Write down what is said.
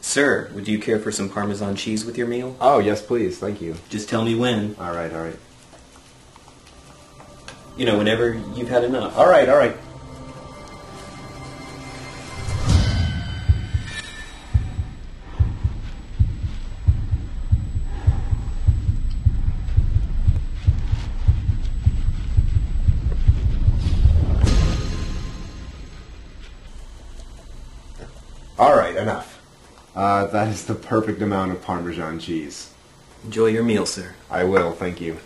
Sir, would you care for some Parmesan cheese with your meal? Oh, yes, please. Thank you. Just tell me when. All right, all right. You know, whenever you've had enough. All right, all right. All right, enough. Uh, that is the perfect amount of Parmesan cheese. Enjoy your meal, sir. I will, thank you.